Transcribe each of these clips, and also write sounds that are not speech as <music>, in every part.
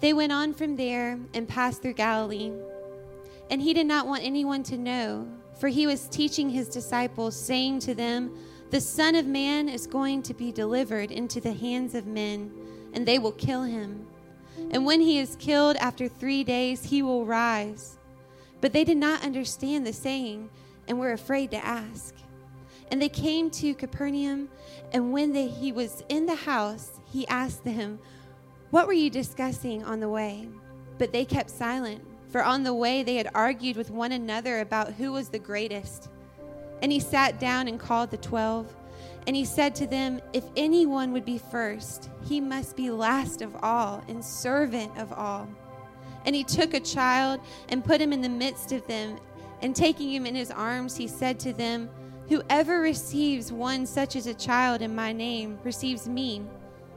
They went on from there and passed through Galilee. And he did not want anyone to know, for he was teaching his disciples, saying to them, The Son of Man is going to be delivered into the hands of men, and they will kill him. And when he is killed after three days, he will rise. But they did not understand the saying and were afraid to ask. And they came to Capernaum, and when they, he was in the house, he asked them, What were you discussing on the way? But they kept silent, for on the way they had argued with one another about who was the greatest. And he sat down and called the twelve. And he said to them, If anyone would be first, he must be last of all and servant of all. And he took a child and put him in the midst of them. And taking him in his arms, he said to them, Whoever receives one such as a child in my name receives me.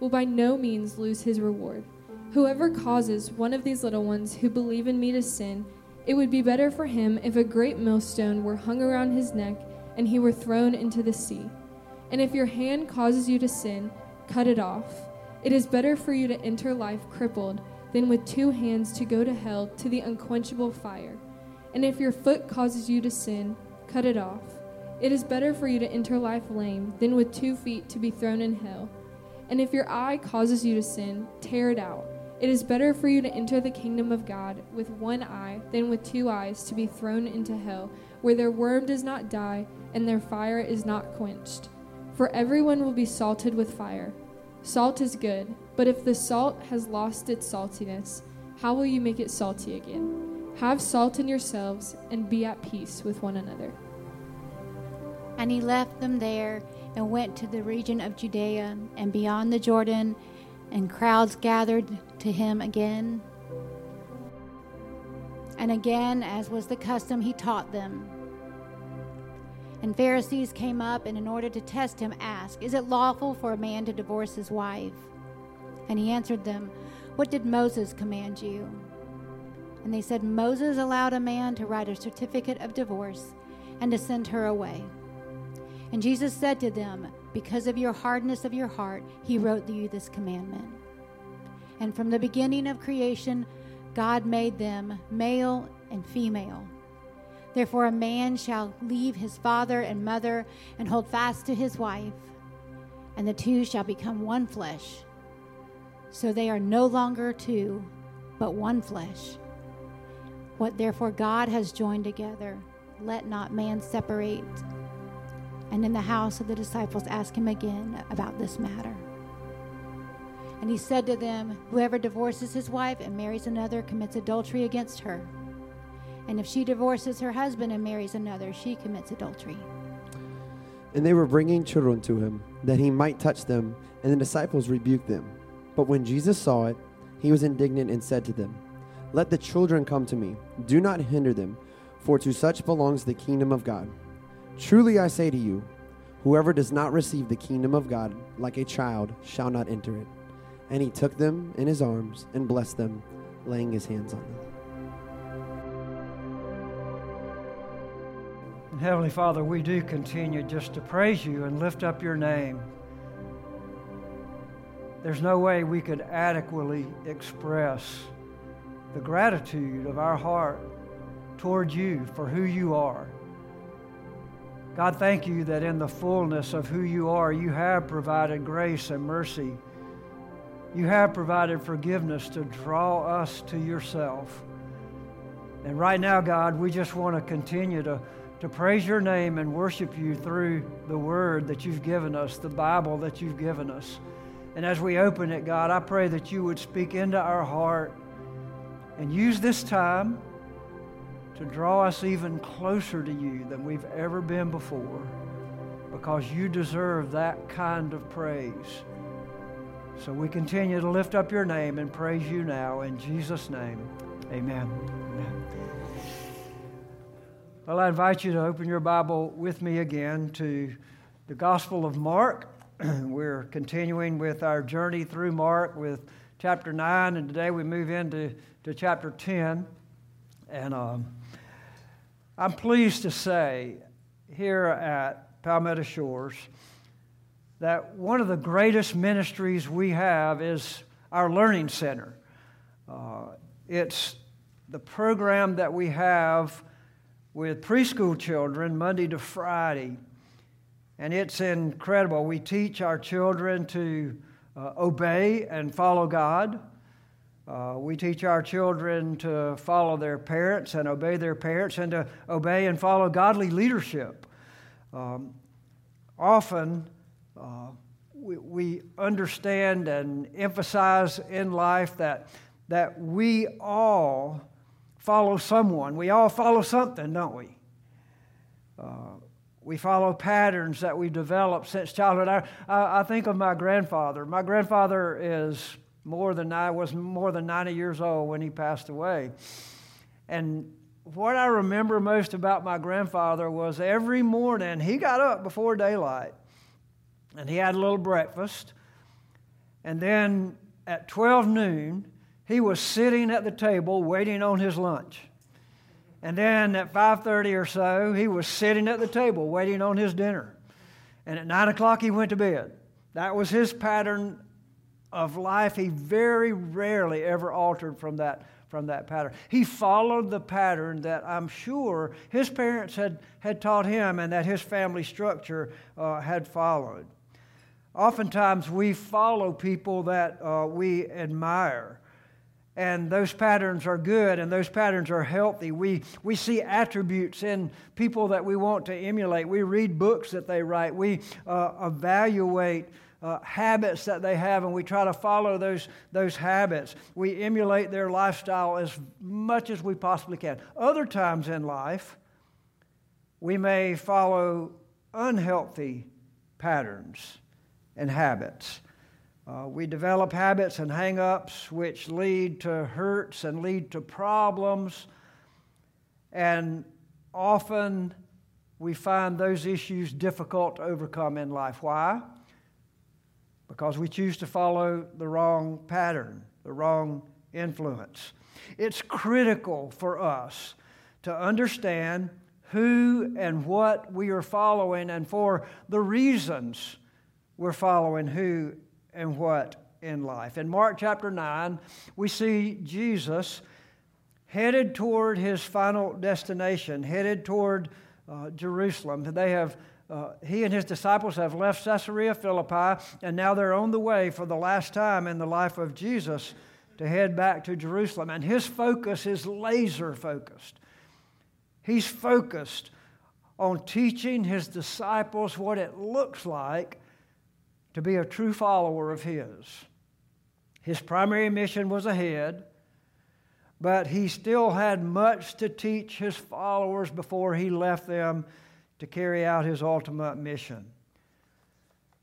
will by no means lose his reward. Whoever causes one of these little ones who believe in me to sin, it would be better for him if a great millstone were hung around his neck and he were thrown into the sea. And if your hand causes you to sin, cut it off. It is better for you to enter life crippled than with two hands to go to hell to the unquenchable fire. And if your foot causes you to sin, cut it off. It is better for you to enter life lame than with two feet to be thrown in hell. And if your eye causes you to sin, tear it out. It is better for you to enter the kingdom of God with one eye than with two eyes to be thrown into hell, where their worm does not die and their fire is not quenched. For everyone will be salted with fire. Salt is good, but if the salt has lost its saltiness, how will you make it salty again? Have salt in yourselves and be at peace with one another. And he left them there and went to the region of Judea and beyond the Jordan, and crowds gathered to him again. And again, as was the custom, he taught them. And Pharisees came up and, in order to test him, asked, Is it lawful for a man to divorce his wife? And he answered them, What did Moses command you? And they said, Moses allowed a man to write a certificate of divorce and to send her away. And Jesus said to them, Because of your hardness of your heart, he wrote you this commandment. And from the beginning of creation, God made them male and female. Therefore, a man shall leave his father and mother and hold fast to his wife, and the two shall become one flesh. So they are no longer two, but one flesh. What therefore God has joined together, let not man separate. And in the house of the disciples asked him again about this matter. And he said to them, Whoever divorces his wife and marries another commits adultery against her. And if she divorces her husband and marries another, she commits adultery. And they were bringing children to him, that he might touch them, and the disciples rebuked them. But when Jesus saw it, he was indignant and said to them, let the children come to me. Do not hinder them, for to such belongs the kingdom of God. Truly I say to you, whoever does not receive the kingdom of God like a child shall not enter it. And he took them in his arms and blessed them, laying his hands on them. Heavenly Father, we do continue just to praise you and lift up your name. There's no way we could adequately express the gratitude of our heart toward you for who you are. God, thank you that in the fullness of who you are, you have provided grace and mercy. You have provided forgiveness to draw us to yourself. And right now, God, we just want to continue to, to praise your name and worship you through the word that you've given us, the Bible that you've given us. And as we open it, God, I pray that you would speak into our heart and use this time to draw us even closer to you than we've ever been before because you deserve that kind of praise. So we continue to lift up your name and praise you now. In Jesus' name, amen. amen. Well, I invite you to open your Bible with me again to the Gospel of Mark. <clears throat> We're continuing with our journey through Mark with chapter 9, and today we move into to chapter 10. And um, I'm pleased to say here at Palmetto Shores that one of the greatest ministries we have is our Learning Center. Uh, it's the program that we have with preschool children Monday to Friday. And it's incredible. We teach our children to uh, obey and follow God. Uh, we teach our children to follow their parents and obey their parents and to obey and follow godly leadership. Um, often, uh, we, we understand and emphasize in life that, that we all follow someone. We all follow something, don't we? Uh, we follow patterns that we've developed since childhood. I, I, I, think of my grandfather. My grandfather is more than I was more than 90 years old when he passed away. And what I remember most about my grandfather was every morning he got up before daylight and he had a little breakfast. And then at 12 noon, he was sitting at the table waiting on his lunch. And then at 5:30 or so, he was sitting at the table waiting on his dinner. And at 9 o'clock, he went to bed. That was his pattern of life. He very rarely ever altered from that, from that pattern. He followed the pattern that I'm sure his parents had, had taught him and that his family structure uh, had followed. Oftentimes, we follow people that uh, we admire and those patterns are good and those patterns are healthy. We, we see attributes in people that we want to emulate. We read books that they write. We uh, evaluate uh, habits that they have and we try to follow those, those habits. We emulate their lifestyle as much as we possibly can. Other times in life, we may follow unhealthy patterns and habits. Uh, we develop habits and hang ups which lead to hurts and lead to problems. And often we find those issues difficult to overcome in life. Why? Because we choose to follow the wrong pattern, the wrong influence. It's critical for us to understand who and what we are following and for the reasons we're following who and what in life. In Mark chapter 9, we see Jesus headed toward his final destination, headed toward uh, Jerusalem. They have uh, he and his disciples have left Caesarea Philippi, and now they're on the way for the last time in the life of Jesus to head back to Jerusalem. And his focus is laser focused. He's focused on teaching his disciples what it looks like to be a true follower of his. His primary mission was ahead, but he still had much to teach his followers before he left them to carry out his ultimate mission.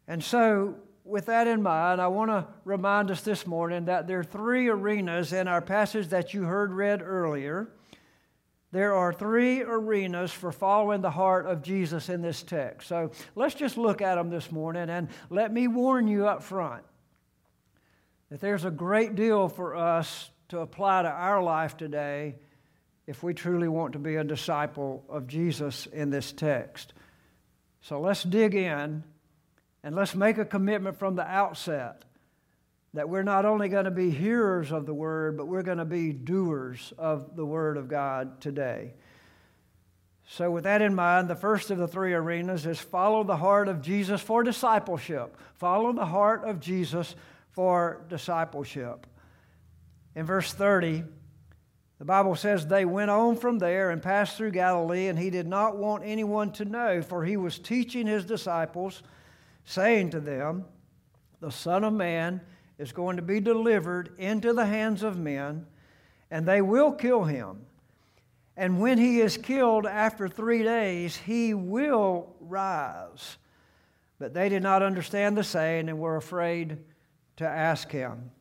And so, with that in mind, I want to remind us this morning that there are three arenas in our passage that you heard read earlier there are three arenas for following the heart of Jesus in this text. So let's just look at them this morning and let me warn you up front that there's a great deal for us to apply to our life today if we truly want to be a disciple of Jesus in this text. So let's dig in and let's make a commitment from the outset that we're not only going to be hearers of the word, but we're going to be doers of the word of God today. So, with that in mind, the first of the three arenas is follow the heart of Jesus for discipleship. Follow the heart of Jesus for discipleship. In verse 30, the Bible says, They went on from there and passed through Galilee, and he did not want anyone to know, for he was teaching his disciples, saying to them, The Son of Man is going to be delivered into the hands of men, and they will kill him. And when he is killed after three days, he will rise. But they did not understand the saying and were afraid to ask him.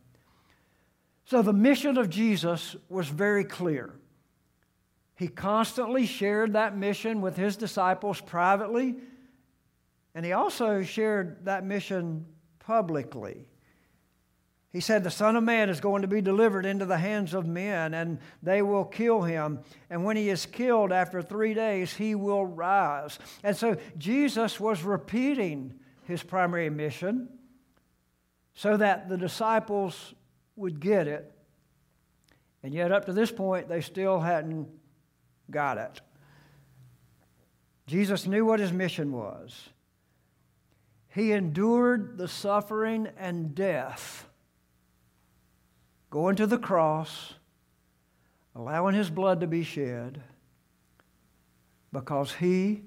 So the mission of Jesus was very clear. He constantly shared that mission with his disciples privately, and he also shared that mission publicly. He said, The Son of Man is going to be delivered into the hands of men, and they will kill him. And when he is killed after three days, he will rise. And so Jesus was repeating his primary mission so that the disciples would get it. And yet, up to this point, they still hadn't got it. Jesus knew what his mission was. He endured the suffering and death going to the cross, allowing his blood to be shed, because he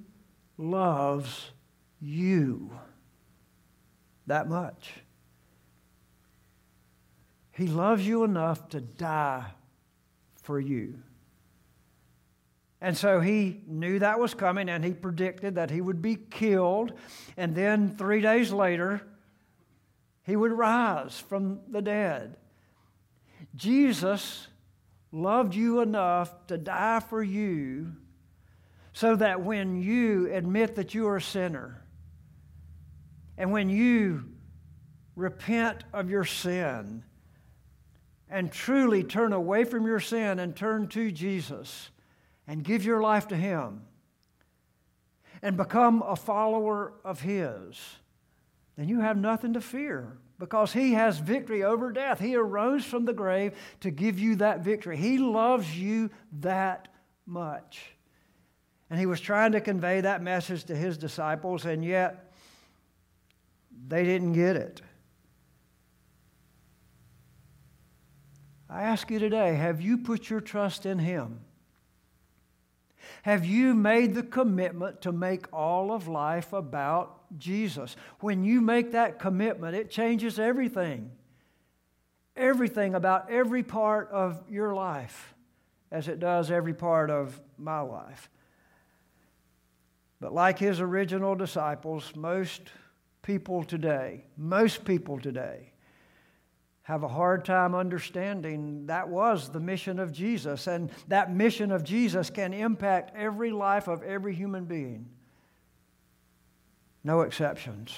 loves you that much. He loves you enough to die for you. And so he knew that was coming and he predicted that he would be killed. And then three days later, he would rise from the dead. Jesus loved you enough to die for you so that when you admit that you are a sinner and when you repent of your sin and truly turn away from your sin and turn to Jesus and give your life to Him and become a follower of His, then you have nothing to fear because he has victory over death. He arose from the grave to give you that victory. He loves you that much. And he was trying to convey that message to his disciples, and yet they didn't get it. I ask you today have you put your trust in him? Have you made the commitment to make all of life about Jesus? When you make that commitment, it changes everything. Everything about every part of your life, as it does every part of my life. But like his original disciples, most people today, most people today, have a hard time understanding that was the mission of Jesus. And that mission of Jesus can impact every life of every human being. No exceptions.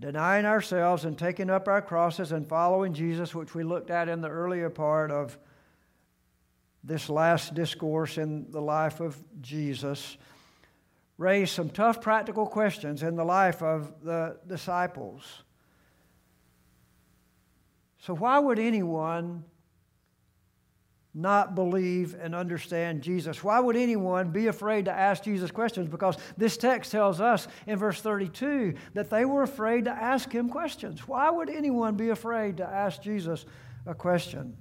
Denying ourselves and taking up our crosses and following Jesus, which we looked at in the earlier part of this last discourse in the life of Jesus, raised some tough practical questions in the life of the disciples. So, why would anyone not believe and understand Jesus? Why would anyone be afraid to ask Jesus questions? Because this text tells us in verse 32 that they were afraid to ask him questions. Why would anyone be afraid to ask Jesus a question?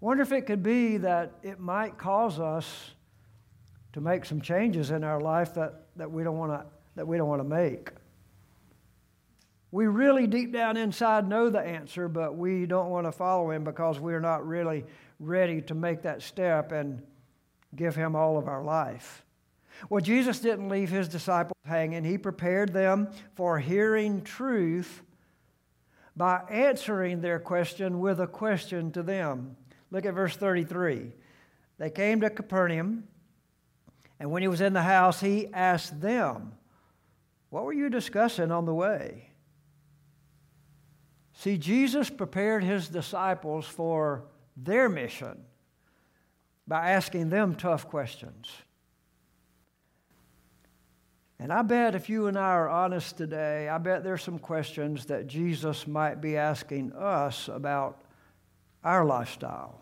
Wonder if it could be that it might cause us to make some changes in our life that, that we don't want to that we don't want to make. We really deep down inside know the answer, but we don't want to follow him because we're not really ready to make that step and give him all of our life. Well, Jesus didn't leave his disciples hanging. He prepared them for hearing truth by answering their question with a question to them. Look at verse 33. They came to Capernaum, and when he was in the house, he asked them, What were you discussing on the way? See, Jesus prepared his disciples for their mission by asking them tough questions. And I bet if you and I are honest today, I bet there's some questions that Jesus might be asking us about our lifestyle,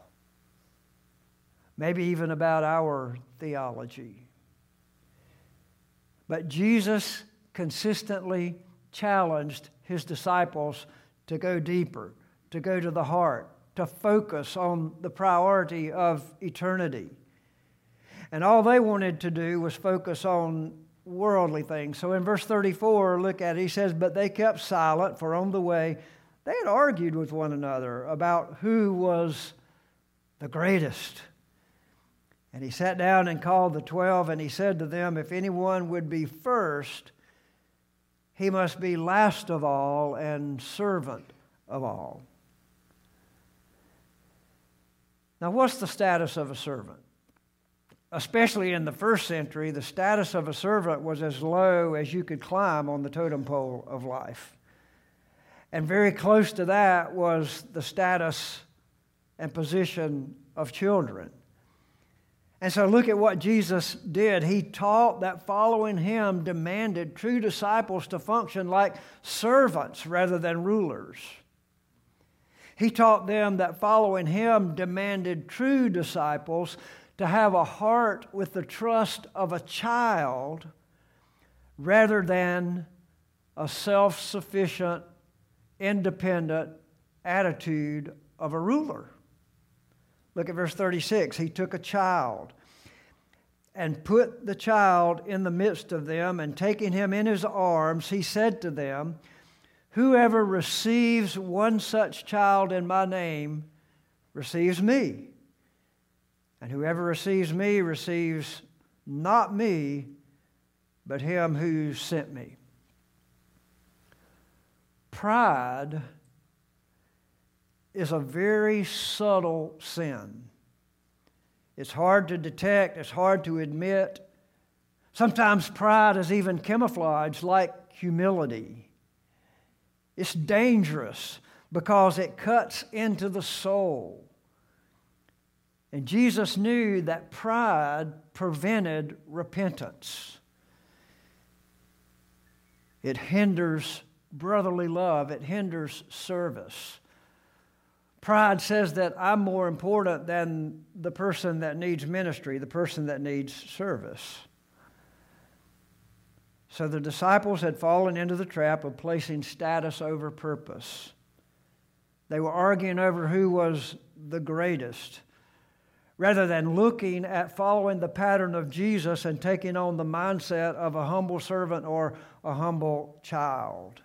maybe even about our theology. But Jesus consistently challenged his disciples to go deeper, to go to the heart, to focus on the priority of eternity. And all they wanted to do was focus on worldly things. So in verse 34, look at it, he says, But they kept silent, for on the way they had argued with one another about who was the greatest. And he sat down and called the twelve, and he said to them, If anyone would be first, he must be last of all and servant of all. Now, what's the status of a servant? Especially in the first century, the status of a servant was as low as you could climb on the totem pole of life. And very close to that was the status and position of children. And so look at what Jesus did. He taught that following him demanded true disciples to function like servants rather than rulers. He taught them that following him demanded true disciples to have a heart with the trust of a child rather than a self sufficient, independent attitude of a ruler. Look at verse 36. He took a child and put the child in the midst of them, and taking him in his arms, he said to them, Whoever receives one such child in my name receives me. And whoever receives me receives not me, but him who sent me. Pride is a very subtle sin. It's hard to detect, it's hard to admit. Sometimes pride is even camouflaged like humility. It's dangerous because it cuts into the soul. And Jesus knew that pride prevented repentance. It hinders brotherly love, it hinders service. Pride says that I'm more important than the person that needs ministry, the person that needs service. So the disciples had fallen into the trap of placing status over purpose. They were arguing over who was the greatest rather than looking at following the pattern of Jesus and taking on the mindset of a humble servant or a humble child.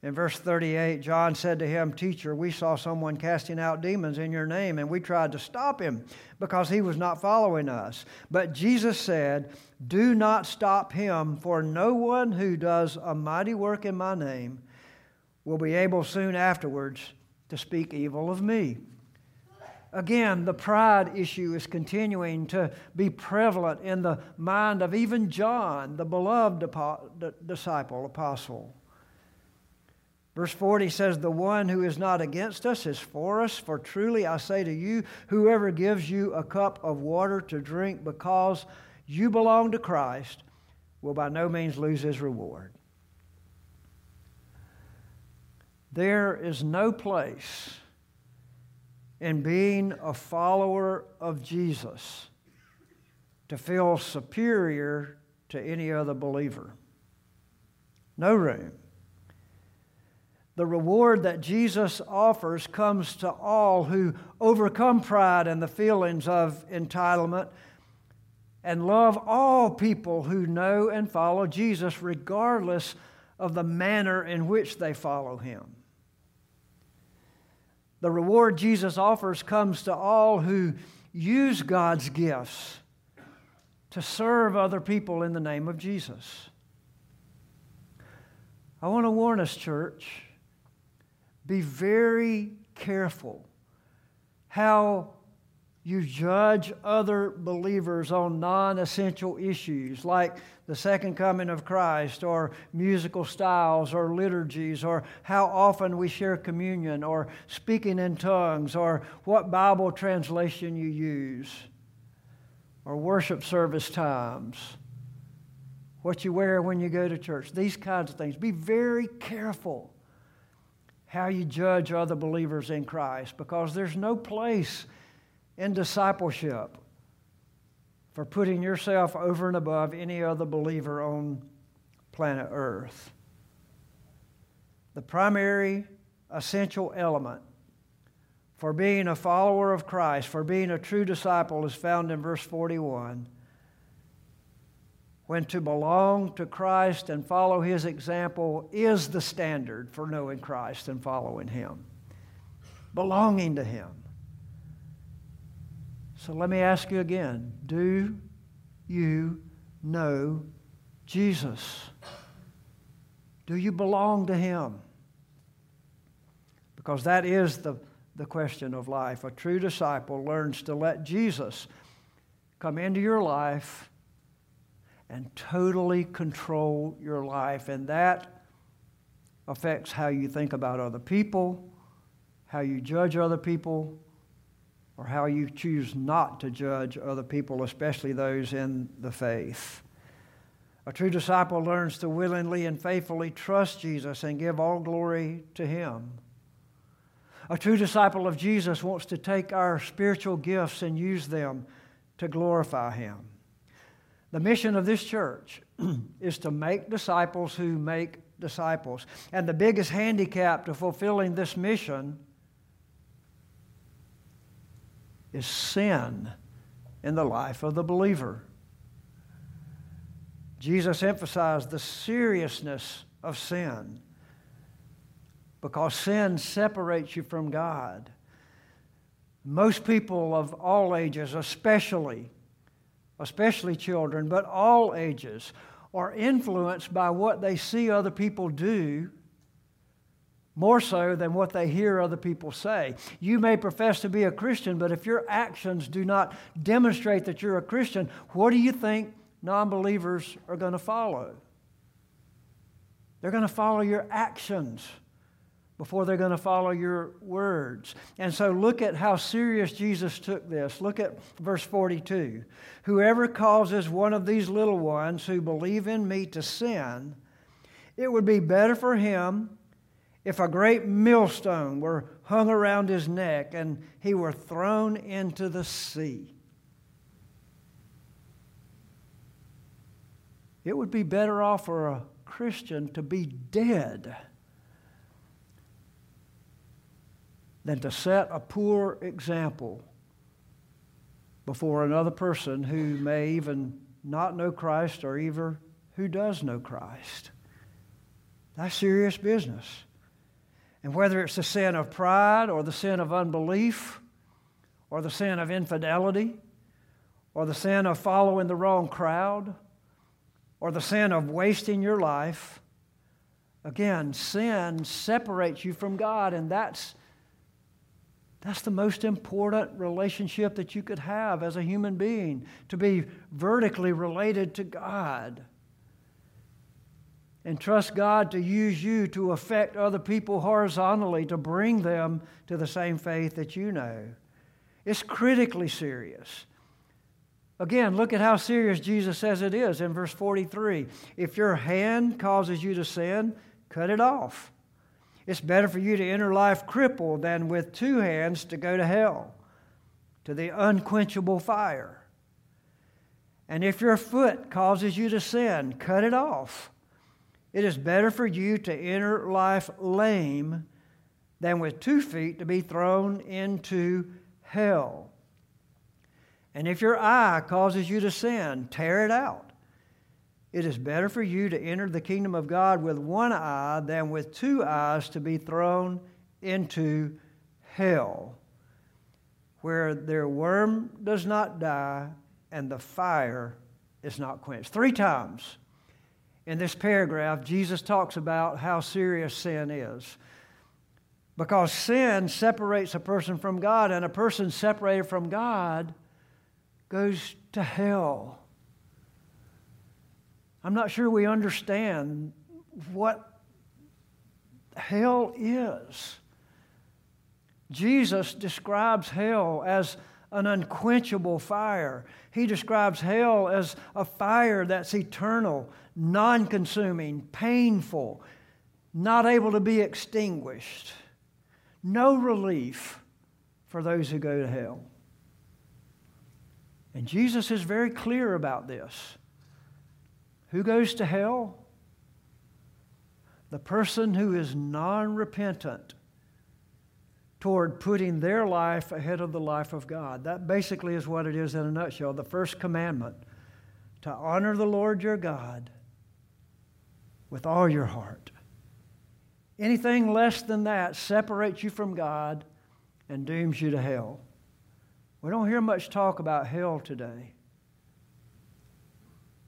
In verse 38, John said to him, Teacher, we saw someone casting out demons in your name, and we tried to stop him because he was not following us. But Jesus said, Do not stop him, for no one who does a mighty work in my name will be able soon afterwards to speak evil of me. Again, the pride issue is continuing to be prevalent in the mind of even John, the beloved disciple, apostle. Verse 40 says, The one who is not against us is for us. For truly I say to you, whoever gives you a cup of water to drink because you belong to Christ will by no means lose his reward. There is no place in being a follower of Jesus to feel superior to any other believer. No room the reward that Jesus offers comes to all who overcome pride and the feelings of entitlement and love all people who know and follow Jesus, regardless of the manner in which they follow him. The reward Jesus offers comes to all who use God's gifts to serve other people in the name of Jesus. I want to warn us, church be very careful how you judge other believers on non essential issues like the second coming of Christ, or musical styles, or liturgies, or how often we share communion, or speaking in tongues, or what Bible translation you use, or worship service times, what you wear when you go to church, these kinds of things. Be very careful how you judge other believers in Christ because there's no place in discipleship for putting yourself over and above any other believer on planet Earth. The primary essential element for being a follower of Christ, for being a true disciple, is found in verse 41 when to belong to Christ and follow his example is the standard for knowing Christ and following him. Belonging to him. So let me ask you again do you know Jesus? Do you belong to Him? Because that is the, the question of life. A true disciple learns to let Jesus come into your life and totally control your life. And that affects how you think about other people, how you judge other people, or how you choose not to judge other people, especially those in the faith. A true disciple learns to willingly and faithfully trust Jesus and give all glory to Him. A true disciple of Jesus wants to take our spiritual gifts and use them to glorify Him. The mission of this church <clears throat> is to make disciples who make disciples. And the biggest handicap to fulfilling this mission is sin in the life of the believer. Jesus emphasized the seriousness of sin because sin separates you from God. Most people of all ages, especially, especially children, but all ages, are influenced by what they see other people do more so than what they hear other people say. You may profess to be a Christian, but if your actions do not demonstrate that you're a Christian, what do you think non believers are going to follow? They're going to follow your actions before they're going to follow your words. And so look at how serious Jesus took this. Look at verse 42. Whoever causes one of these little ones who believe in me to sin, it would be better for him if a great millstone were hung around his neck and he were thrown into the sea. It would be better off for a Christian to be dead than to set a poor example before another person who may even not know Christ or even who does know Christ. That's serious business. And whether it's the sin of pride or the sin of unbelief or the sin of infidelity or the sin of following the wrong crowd or the sin of wasting your life, again, sin separates you from God, and that's, that's the most important relationship that you could have as a human being to be vertically related to God and trust God to use you to affect other people horizontally to bring them to the same faith that you know. It's critically serious. Again, look at how serious Jesus says it is in verse 43. If your hand causes you to sin, cut it off. It's better for you to enter life crippled than with two hands to go to hell, to the unquenchable fire. And if your foot causes you to sin, cut it off. It is better for you to enter life lame than with two feet to be thrown into hell. And if your eye causes you to sin, tear it out. It is better for you to enter the kingdom of God with one eye than with two eyes to be thrown into hell, where their worm does not die and the fire is not quenched. Three times in this paragraph, Jesus talks about how serious sin is. Because sin separates a person from God, and a person separated from God goes to hell. I'm not sure we understand what hell is. Jesus describes hell as an unquenchable fire. He describes hell as a fire that's eternal, non consuming, painful, not able to be extinguished. No relief for those who go to hell. And Jesus is very clear about this. Who goes to hell? The person who is non repentant toward putting their life ahead of the life of God. That basically is what it is in a nutshell. The first commandment to honor the Lord your God with all your heart. Anything less than that separates you from God and dooms you to hell. We don't hear much talk about hell today.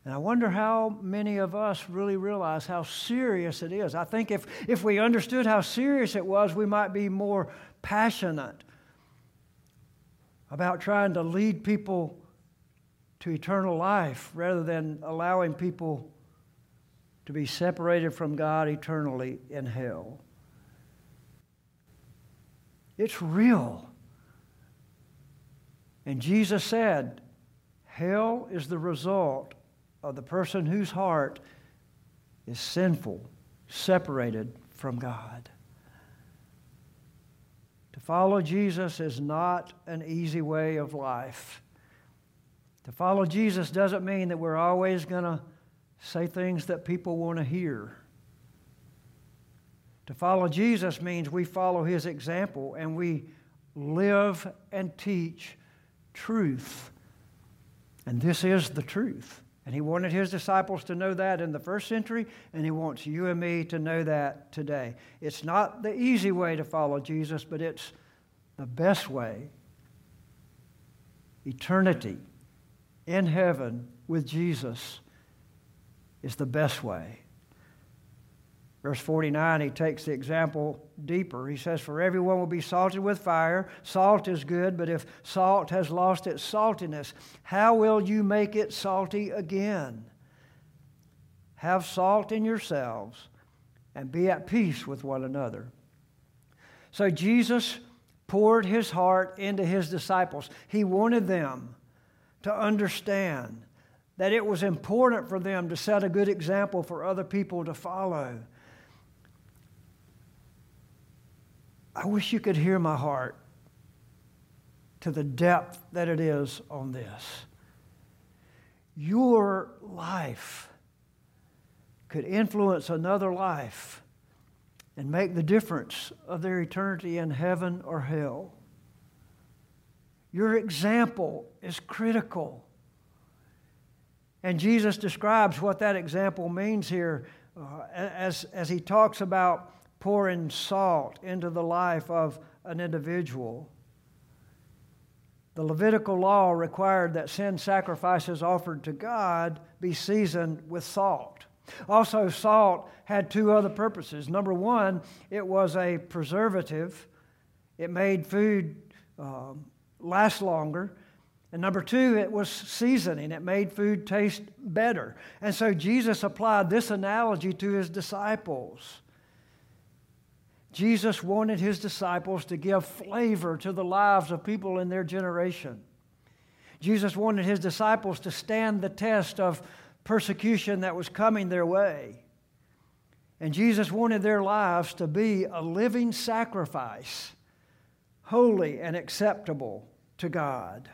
And I wonder how many of us really realize how serious it is. I think if, if we understood how serious it was, we might be more passionate about trying to lead people to eternal life rather than allowing people to be separated from God eternally in hell. It's real. And Jesus said, Hell is the result of the person whose heart is sinful, separated from God. To follow Jesus is not an easy way of life. To follow Jesus doesn't mean that we're always going to say things that people want to hear. To follow Jesus means we follow his example and we live and teach truth. And this is the truth. And he wanted his disciples to know that in the first century, and he wants you and me to know that today. It's not the easy way to follow Jesus, but it's the best way. Eternity in heaven with Jesus is the best way. Verse 49, he takes the example deeper. He says, For everyone will be salted with fire. Salt is good, but if salt has lost its saltiness, how will you make it salty again? Have salt in yourselves and be at peace with one another. So Jesus poured his heart into his disciples. He wanted them to understand that it was important for them to set a good example for other people to follow. I wish you could hear my heart to the depth that it is on this. Your life could influence another life and make the difference of their eternity in heaven or hell. Your example is critical. And Jesus describes what that example means here uh, as, as he talks about pouring salt into the life of an individual. The Levitical law required that sin sacrifices offered to God be seasoned with salt. Also, salt had two other purposes. Number one, it was a preservative, it made food um, last longer. And number two, it was seasoning. It made food taste better. And so Jesus applied this analogy to his disciples. Jesus wanted his disciples to give flavor to the lives of people in their generation. Jesus wanted his disciples to stand the test of persecution that was coming their way. And Jesus wanted their lives to be a living sacrifice, holy and acceptable to God.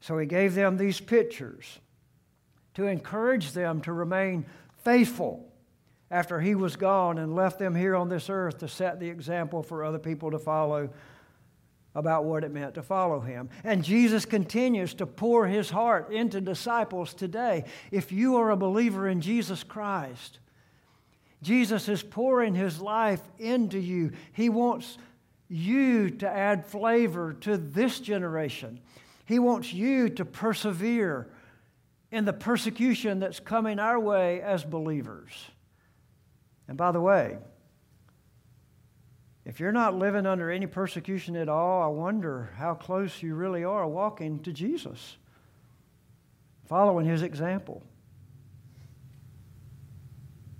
So he gave them these pictures to encourage them to remain faithful after he was gone and left them here on this earth to set the example for other people to follow about what it meant to follow him. And Jesus continues to pour his heart into disciples today. If you are a believer in Jesus Christ, Jesus is pouring his life into you. He wants you to add flavor to this generation. He wants you to persevere in the persecution that's coming our way as believers. And by the way, if you're not living under any persecution at all, I wonder how close you really are walking to Jesus, following his example.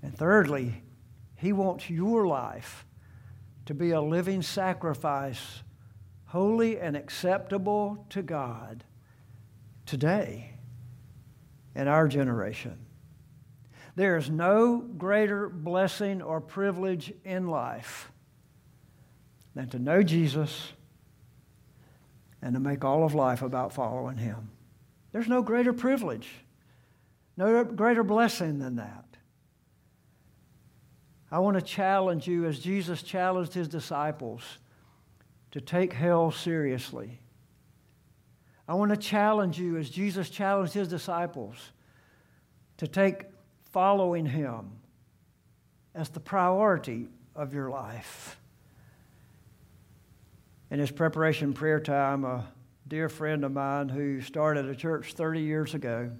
And thirdly, he wants your life to be a living sacrifice, holy and acceptable to God today in our generation. There is no greater blessing or privilege in life than to know Jesus and to make all of life about following Him. There's no greater privilege, no greater blessing than that. I want to challenge you as Jesus challenged his disciples to take hell seriously. I want to challenge you as Jesus challenged his disciples to take following him as the priority of your life. In his preparation prayer time, a dear friend of mine who started a church 30 years ago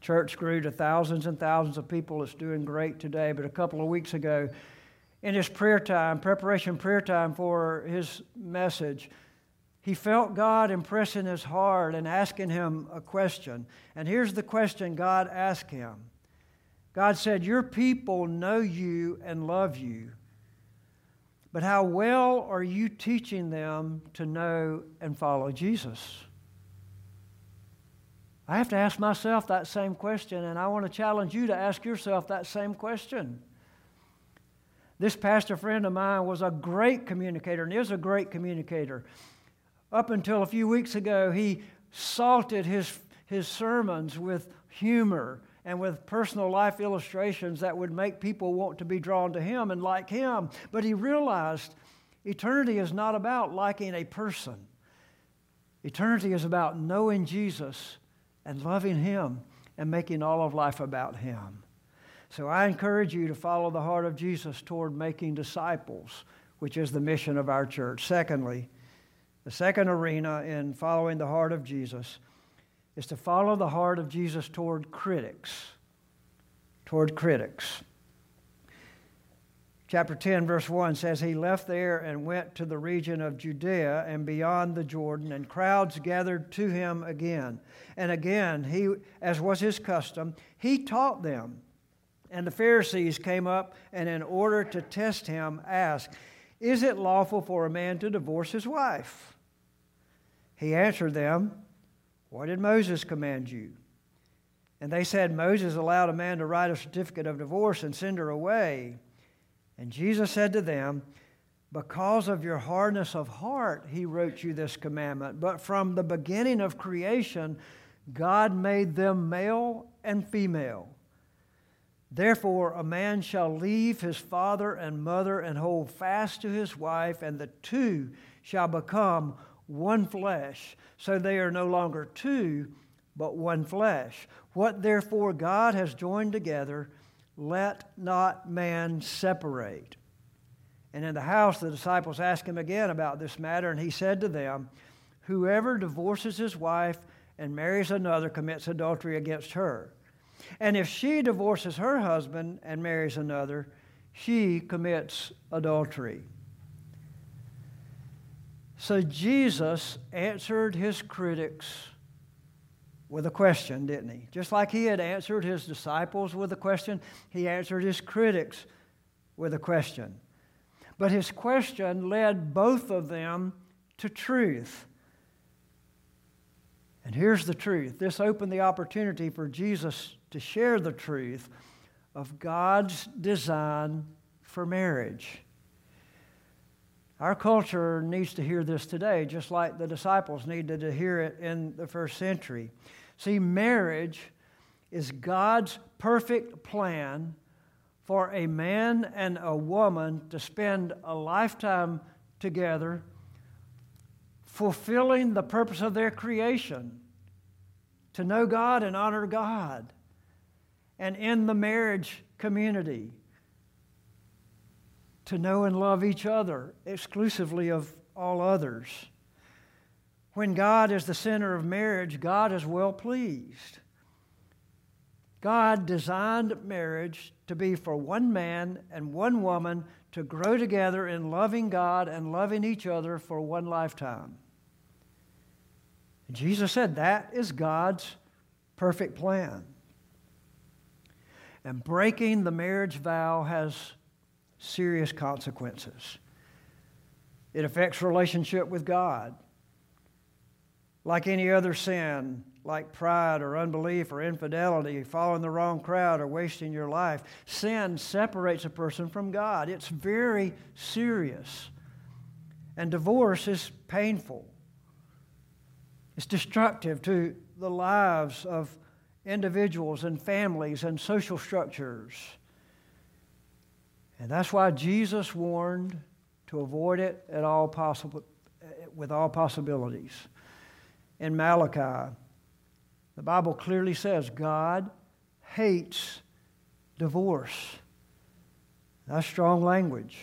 Church grew to thousands and thousands of people. It's doing great today. But a couple of weeks ago, in his prayer time, preparation prayer time for his message, he felt God impressing his heart and asking him a question. And here's the question God asked him God said, Your people know you and love you, but how well are you teaching them to know and follow Jesus? I have to ask myself that same question, and I want to challenge you to ask yourself that same question. This pastor friend of mine was a great communicator and is a great communicator. Up until a few weeks ago, he salted his, his sermons with humor and with personal life illustrations that would make people want to be drawn to him and like him. But he realized eternity is not about liking a person, eternity is about knowing Jesus and loving Him and making all of life about Him. So I encourage you to follow the heart of Jesus toward making disciples, which is the mission of our church. Secondly, the second arena in following the heart of Jesus is to follow the heart of Jesus toward critics. Toward critics. Chapter 10, verse 1 says, He left there and went to the region of Judea and beyond the Jordan, and crowds gathered to him again. And again, he, as was his custom, he taught them. And the Pharisees came up and, in order to test him, asked, Is it lawful for a man to divorce his wife? He answered them, What did Moses command you? And they said, Moses allowed a man to write a certificate of divorce and send her away. And Jesus said to them, Because of your hardness of heart, he wrote you this commandment. But from the beginning of creation, God made them male and female. Therefore, a man shall leave his father and mother and hold fast to his wife, and the two shall become one flesh. So they are no longer two, but one flesh. What therefore God has joined together, let not man separate. And in the house, the disciples asked him again about this matter, and he said to them, Whoever divorces his wife and marries another commits adultery against her. And if she divorces her husband and marries another, she commits adultery. So Jesus answered his critics with a question, didn't he? Just like he had answered his disciples with a question, he answered his critics with a question. But his question led both of them to truth. And here's the truth this opened the opportunity for Jesus to share the truth of God's design for marriage. Our culture needs to hear this today, just like the disciples needed to hear it in the first century. See, marriage is God's perfect plan for a man and a woman to spend a lifetime together, fulfilling the purpose of their creation to know God and honor God, and in the marriage community to know and love each other exclusively of all others. When God is the center of marriage, God is well pleased. God designed marriage to be for one man and one woman to grow together in loving God and loving each other for one lifetime. Jesus said that is God's perfect plan. And breaking the marriage vow has serious consequences. It affects relationship with God. Like any other sin, like pride or unbelief or infidelity, following the wrong crowd or wasting your life, sin separates a person from God. It's very serious. And divorce is painful. It's destructive to the lives of individuals and families and social structures. And that's why Jesus warned to avoid it at all possible, with all possibilities. In Malachi, the Bible clearly says God hates divorce. That's strong language.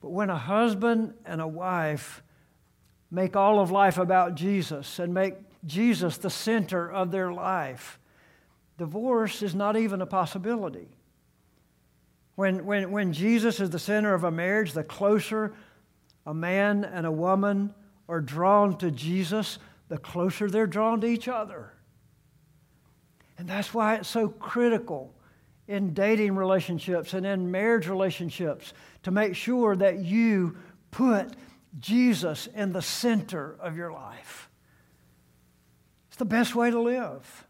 But when a husband and a wife make all of life about Jesus and make Jesus the center of their life, divorce is not even a possibility. When, when, when Jesus is the center of a marriage, the closer a man and a woman are drawn to Jesus, the closer they're drawn to each other. And that's why it's so critical in dating relationships and in marriage relationships to make sure that you put Jesus in the center of your life. It's the best way to live.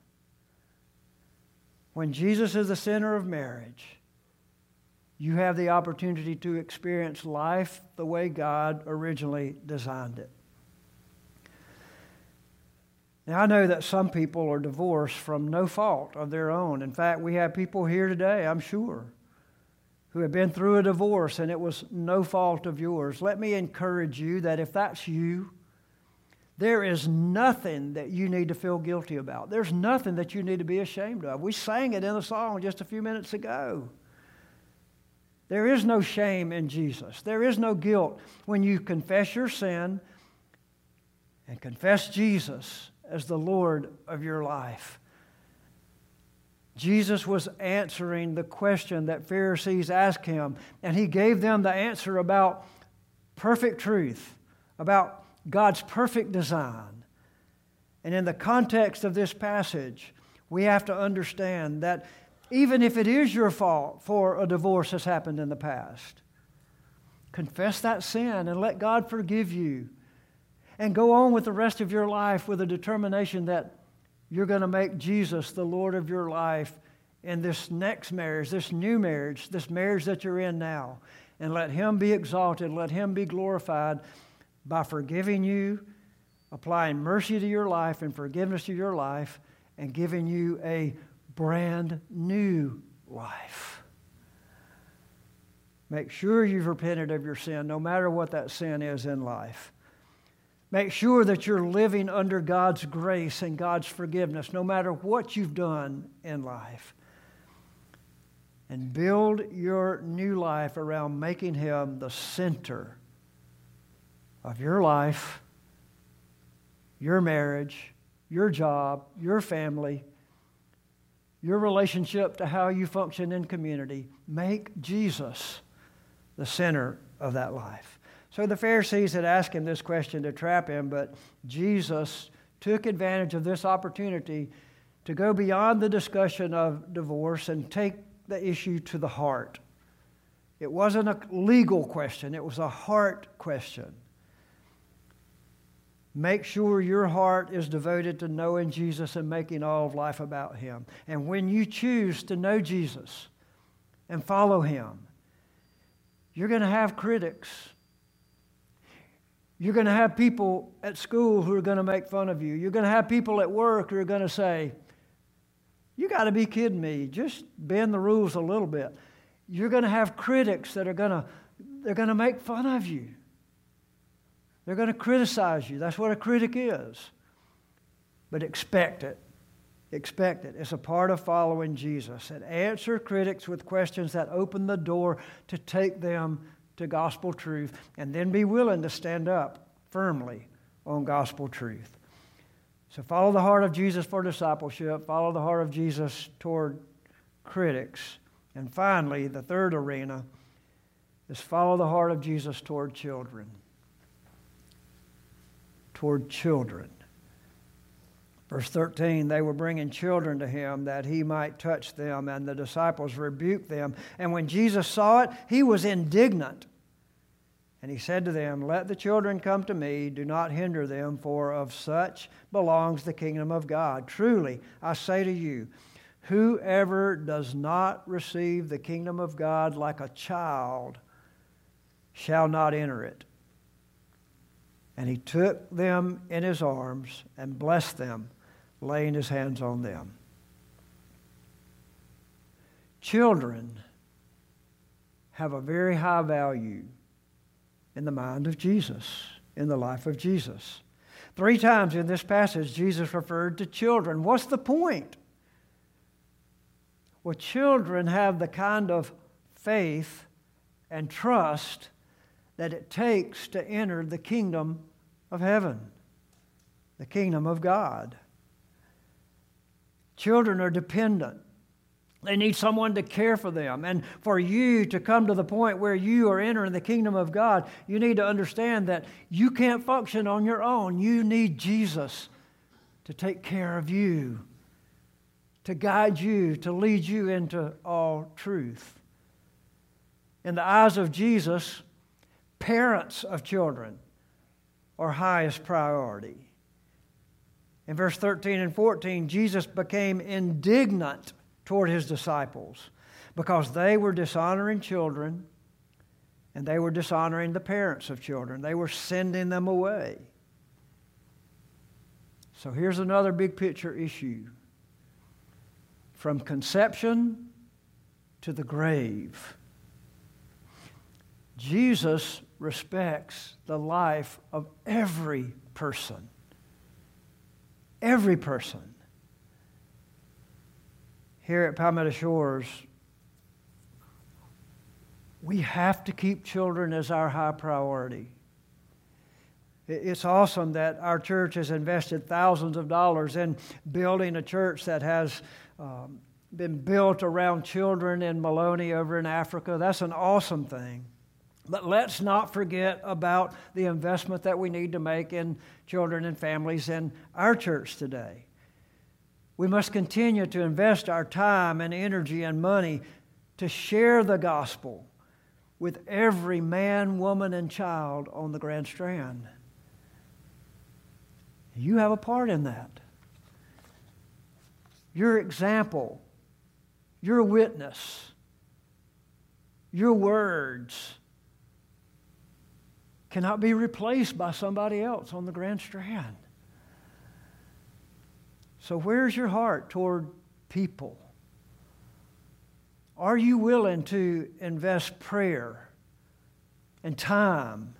When Jesus is the center of marriage, you have the opportunity to experience life the way God originally designed it. Now, I know that some people are divorced from no fault of their own. In fact, we have people here today, I'm sure, who have been through a divorce and it was no fault of yours. Let me encourage you that if that's you, there is nothing that you need to feel guilty about. There's nothing that you need to be ashamed of. We sang it in the song just a few minutes ago. There is no shame in Jesus. There is no guilt when you confess your sin and confess Jesus as the Lord of your life. Jesus was answering the question that Pharisees asked him, and he gave them the answer about perfect truth, about God's perfect design. And in the context of this passage, we have to understand that even if it is your fault for a divorce that's happened in the past. Confess that sin and let God forgive you. And go on with the rest of your life with a determination that you're going to make Jesus the Lord of your life in this next marriage, this new marriage, this marriage that you're in now. And let Him be exalted, let Him be glorified by forgiving you, applying mercy to your life and forgiveness to your life, and giving you a brand new life. Make sure you've repented of your sin, no matter what that sin is in life. Make sure that you're living under God's grace and God's forgiveness, no matter what you've done in life. And build your new life around making Him the center of your life, your marriage, your job, your family, your relationship to how you function in community. Make Jesus the center of that life. So the Pharisees had asked him this question to trap him, but Jesus took advantage of this opportunity to go beyond the discussion of divorce and take the issue to the heart. It wasn't a legal question, it was a heart question. Make sure your heart is devoted to knowing Jesus and making all of life about Him. And when you choose to know Jesus and follow Him, you're going to have critics. You're going to have people at school who are going to make fun of you. You're going to have people at work who are going to say, You got to be kidding me. Just bend the rules a little bit. You're going to have critics that are going to, they're going to make fun of you. They're going to criticize you. That's what a critic is. But expect it. Expect it. It's a part of following Jesus. And answer critics with questions that open the door to take them to gospel truth, and then be willing to stand up firmly on gospel truth. So follow the heart of Jesus for discipleship, follow the heart of Jesus toward critics. And finally, the third arena is follow the heart of Jesus toward children toward children. Verse 13, they were bringing children to him that he might touch them, and the disciples rebuked them. And when Jesus saw it, he was indignant. And he said to them, Let the children come to me, do not hinder them, for of such belongs the kingdom of God. Truly, I say to you, whoever does not receive the kingdom of God like a child shall not enter it. And he took them in his arms and blessed them, laying his hands on them. Children have a very high value in the mind of Jesus, in the life of Jesus. Three times in this passage, Jesus referred to children. What's the point? Well, children have the kind of faith and trust that it takes to enter the kingdom of heaven. the kingdom of God. Children are dependent. They need someone to care for them. And for you to come to the point where you are entering the kingdom of God, you need to understand that you can't function on your own. You need Jesus to take care of you, to guide you, to lead you into all truth. In the eyes of Jesus, parents of children are highest priority. In verse 13 and 14, Jesus became indignant toward his disciples because they were dishonoring children and they were dishonoring the parents of children. They were sending them away. So here's another big picture issue from conception to the grave. Jesus respects the life of every person. Every person here at Palmetto Shores, we have to keep children as our high priority. It's awesome that our church has invested thousands of dollars in building a church that has um, been built around children in Maloney over in Africa. That's an awesome thing. But let's not forget about the investment that we need to make in children and families in our church today. We must continue to invest our time and energy and money to share the gospel with every man, woman, and child on the Grand Strand. You have a part in that. Your example, your witness, your words cannot be replaced by somebody else on the Grand Strand. So, where's your heart toward people? Are you willing to invest prayer and time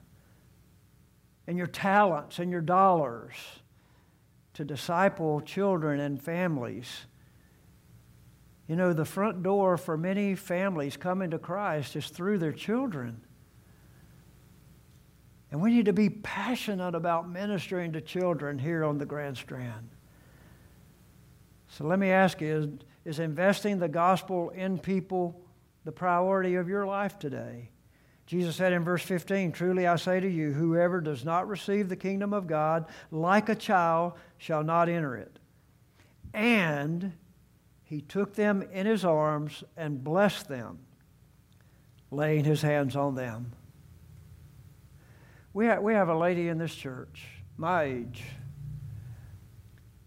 and your talents and your dollars to disciple children and families? You know, the front door for many families coming to Christ is through their children. And we need to be passionate about ministering to children here on the Grand Strand. So let me ask you is, is investing the gospel in people the priority of your life today? Jesus said in verse 15, Truly I say to you, whoever does not receive the kingdom of God like a child shall not enter it. And he took them in his arms and blessed them, laying his hands on them. We have, we have a lady in this church, my age,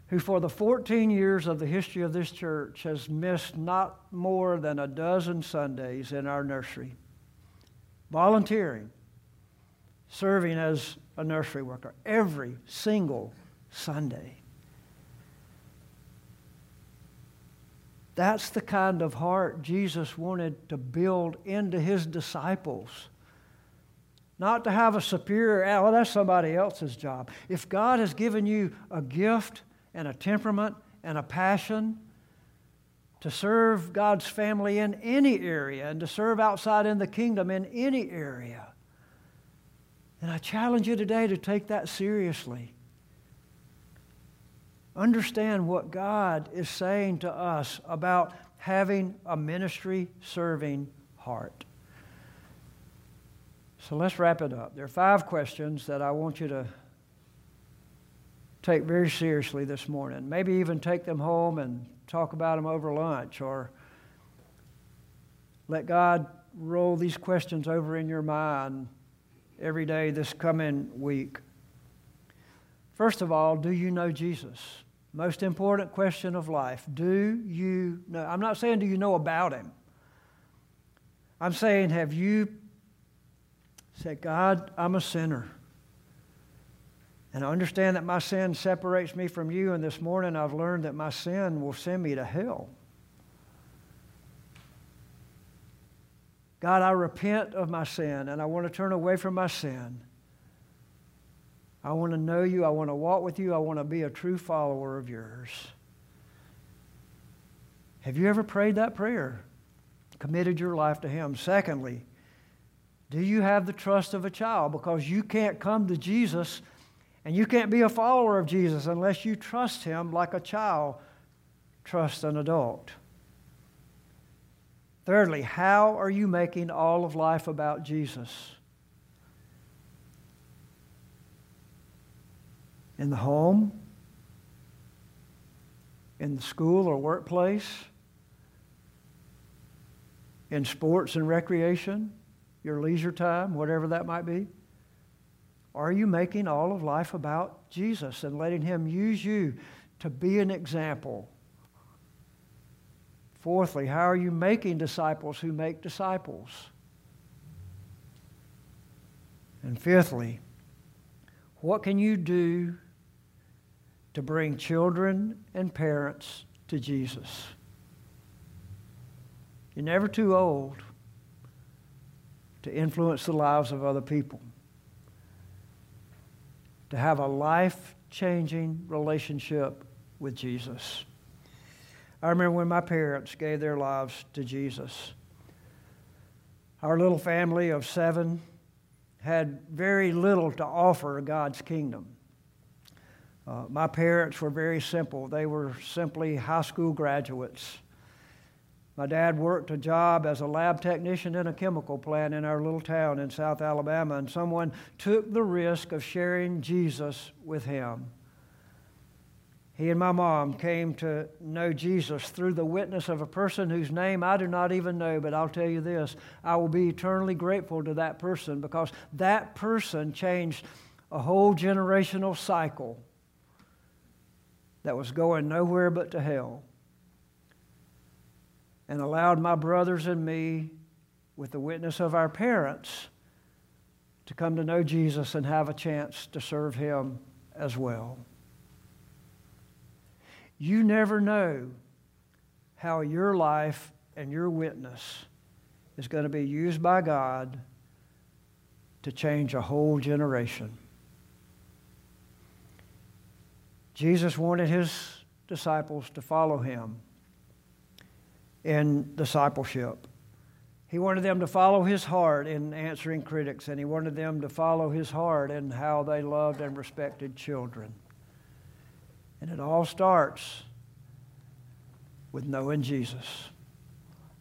who for the 14 years of the history of this church has missed not more than a dozen Sundays in our nursery, volunteering, serving as a nursery worker every single Sunday. That's the kind of heart Jesus wanted to build into his disciples. Not to have a superior, oh, well, that's somebody else's job. If God has given you a gift, and a temperament and a passion to serve God's family in any area and to serve outside in the kingdom in any area. And I challenge you today to take that seriously. Understand what God is saying to us about having a ministry serving heart. So let's wrap it up. There are five questions that I want you to take very seriously this morning. Maybe even take them home and talk about them over lunch or let God roll these questions over in your mind every day this coming week. First of all, do you know Jesus? Most important question of life. Do you know? I'm not saying do you know about him. I'm saying have you said, God, I'm a sinner. And I understand that my sin separates me from you, and this morning I've learned that my sin will send me to hell. God, I repent of my sin, and I want to turn away from my sin. I want to know you. I want to walk with you. I want to be a true follower of yours. Have you ever prayed that prayer? Committed your life to Him? Secondly, do you have the trust of a child? Because you can't come to Jesus And you can't be a follower of Jesus unless you trust him like a child trusts an adult. Thirdly, how are you making all of life about Jesus? In the home, in the school or workplace, in sports and recreation, your leisure time, whatever that might be? Are you making all of life about Jesus and letting Him use you to be an example? Fourthly, how are you making disciples who make disciples? And fifthly, what can you do to bring children and parents to Jesus? You're never too old to influence the lives of other people, to have a life changing relationship with Jesus. I remember when my parents gave their lives to Jesus. Our little family of seven had very little to offer God's kingdom. Uh, my parents were very simple. They were simply high school graduates. My dad worked a job as a lab technician in a chemical plant in our little town in South Alabama, and someone took the risk of sharing Jesus with him. He and my mom came to know Jesus through the witness of a person whose name I do not even know, but I'll tell you this I will be eternally grateful to that person because that person changed a whole generational cycle that was going nowhere but to hell and allowed my brothers and me, with the witness of our parents, to come to know Jesus and have a chance to serve Him as well. You never know how your life and your witness is going to be used by God to change a whole generation. Jesus wanted his disciples to follow him in discipleship. He wanted them to follow his heart in answering critics, and he wanted them to follow his heart in how they loved and respected children. And it all starts with knowing Jesus.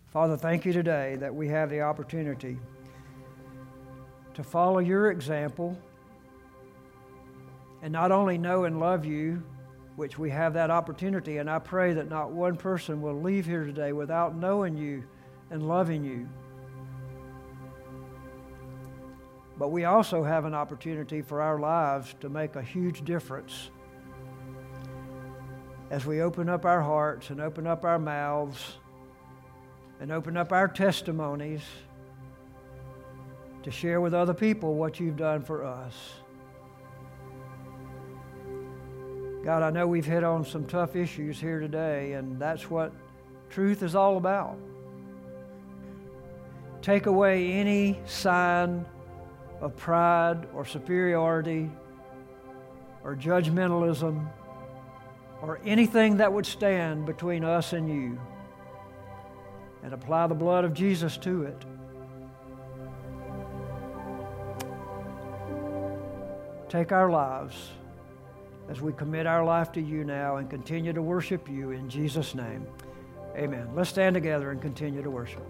Father, thank you today that we have the opportunity to follow your example and not only know and love you, which we have that opportunity. And I pray that not one person will leave here today without knowing you and loving you. But we also have an opportunity for our lives to make a huge difference as we open up our hearts and open up our mouths and open up our testimonies to share with other people what you've done for us. God, I know we've hit on some tough issues here today, and that's what truth is all about. Take away any sign of pride or superiority or judgmentalism or anything that would stand between us and you, and apply the blood of Jesus to it. Take our lives as we commit our life to you now and continue to worship you in Jesus' name. Amen. Let's stand together and continue to worship.